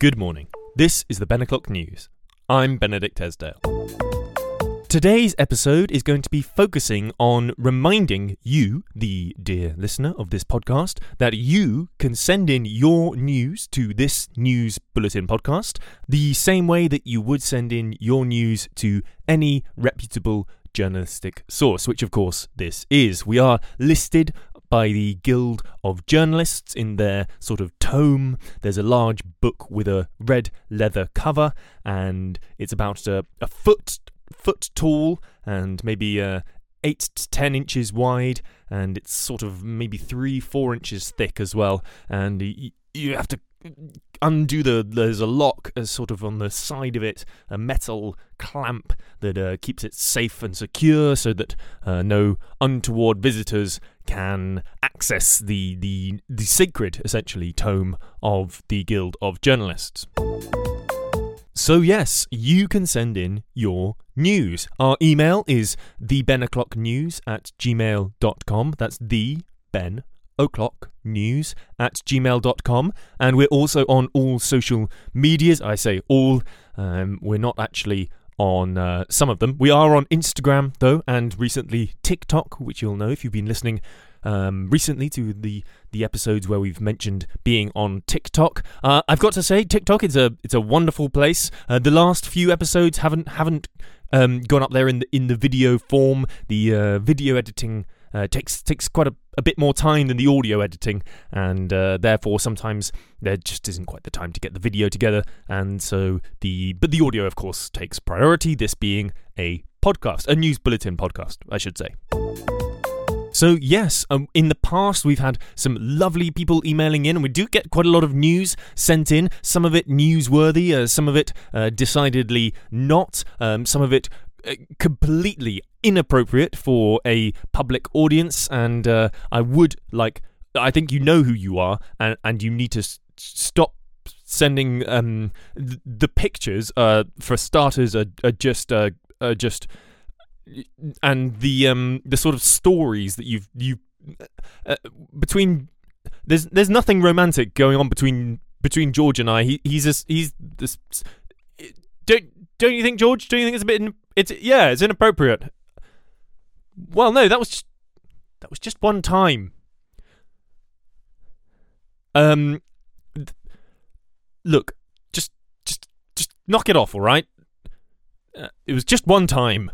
Good morning. This is the Ben O'Clock News. I'm Benedict Esdale. Today's episode is going to be focusing on reminding you, the dear listener of this podcast, that you can send in your news to this news bulletin podcast the same way that you would send in your news to any reputable journalistic source, which of course this is. We are listed by the Guild of Journalists in their sort of tome. There's a large book with a red leather cover, and it's about a, a foot foot tall and maybe uh, eight to ten inches wide, and it's sort of maybe three four inches thick as well. And y- you have to undo the there's a lock as sort of on the side of it a metal clamp that uh, keeps it safe and secure so that uh, no untoward visitors can access the the the sacred essentially tome of the guild of journalists so, yes, you can send in your news. Our email is thebenoclocknews at gmail.com. That's the Ben o'clock news at gmail.com. And we're also on all social medias. I say all, um, we're not actually on uh, some of them. We are on Instagram, though, and recently TikTok, which you'll know if you've been listening um, recently to the the episodes where we've mentioned being on TikTok. Uh, I've got to say, TikTok it's a it's a wonderful place. Uh, the last few episodes haven't haven't um, gone up there in the in the video form. The uh, video editing uh, takes takes quite a, a bit more time than the audio editing, and uh, therefore sometimes there just isn't quite the time to get the video together. And so the but the audio, of course, takes priority. This being a podcast, a news bulletin podcast, I should say. So, yes, um, in the past we've had some lovely people emailing in, and we do get quite a lot of news sent in. Some of it newsworthy, uh, some of it uh, decidedly not, um, some of it completely inappropriate for a public audience. And uh, I would like, I think you know who you are, and, and you need to s- stop sending um, th- the pictures. Uh, for starters, are, are just uh, are just and the um the sort of stories that you've you uh, between there's there's nothing romantic going on between between George and I. He he's a, he's this. Don't don't you think George? Don't you think it's a bit? In, it's yeah, it's inappropriate. Well, no, that was just, that was just one time. Um, th- look, just just just knock it off, all right? Uh, it was just one time.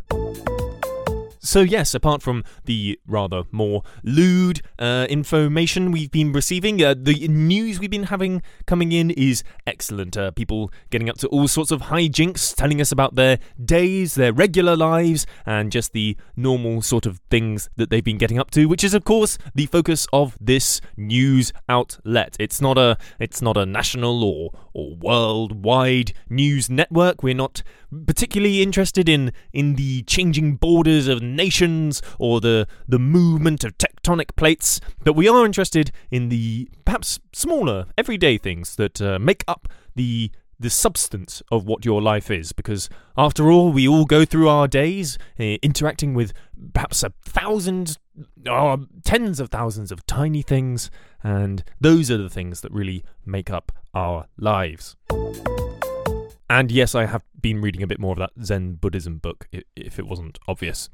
So, yes, apart from the rather more lewd uh, information we've been receiving, uh, the news we've been having coming in is excellent. Uh, people getting up to all sorts of hijinks, telling us about their days, their regular lives, and just the normal sort of things that they've been getting up to, which is, of course, the focus of this news outlet. It's not a, it's not a national or, or worldwide news network. We're not particularly interested in in the changing borders of nations or the the movement of tectonic plates, but we are interested in the perhaps smaller everyday things that uh, make up the the substance of what your life is. Because after all we all go through our days uh, interacting with perhaps a thousand or tens of thousands of tiny things and those are the things that really make up our lives and yes, I have been reading a bit more of that Zen Buddhism book, if it wasn't obvious.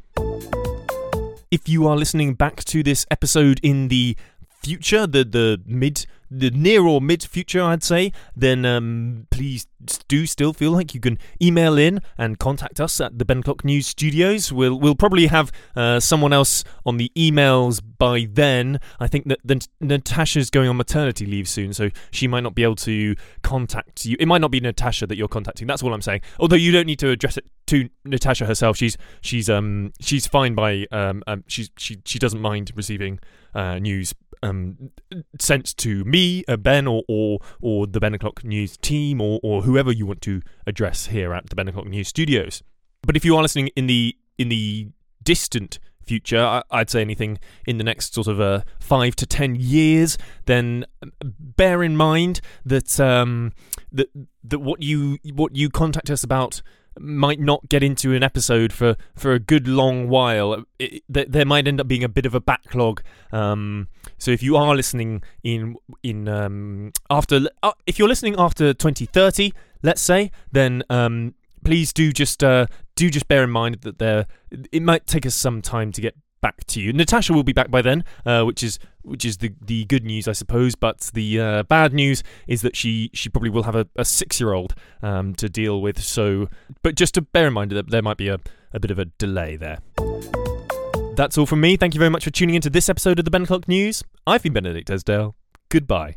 If you are listening back to this episode in the future, the the mid, the near or mid future, I'd say, then um, please do still feel like you can email in and contact us at the Ben Clock News Studios. We'll we'll probably have uh, someone else on the emails by then. I think that the, Natasha's going on maternity leave soon, so she might not be able to contact you. It might not be Natasha that you're contacting. That's all I'm saying. Although you don't need to address it to Natasha herself. She's she's um she's fine by um, um she's she she doesn't mind receiving uh, news um, sent to me, uh, Ben, or, or or the Ben O'clock News team, or or whoever you want to address here at the Ben O'clock News Studios. But if you are listening in the in the distant future, I, would say anything in the next sort of uh, five to ten years, then bear in mind that um, that that what you what you contact us about might not get into an episode for, for a good long while. It, there might end up being a bit of a backlog. Um, So if you are listening in in um, after uh, if you're listening after 2030, let's say, then um, please do just uh, do just bear in mind that there it might take us some time to get back to you. Natasha will be back by then, uh, which is which is the the good news, I suppose. But the uh, bad news is that she she probably will have a, a six year old um, to deal with. So, but just to bear in mind that there might be a, a bit of a delay there. That's all from me. Thank you very much for tuning into this episode of the Ben O'Clock News. I've been Benedict Esdale. Goodbye.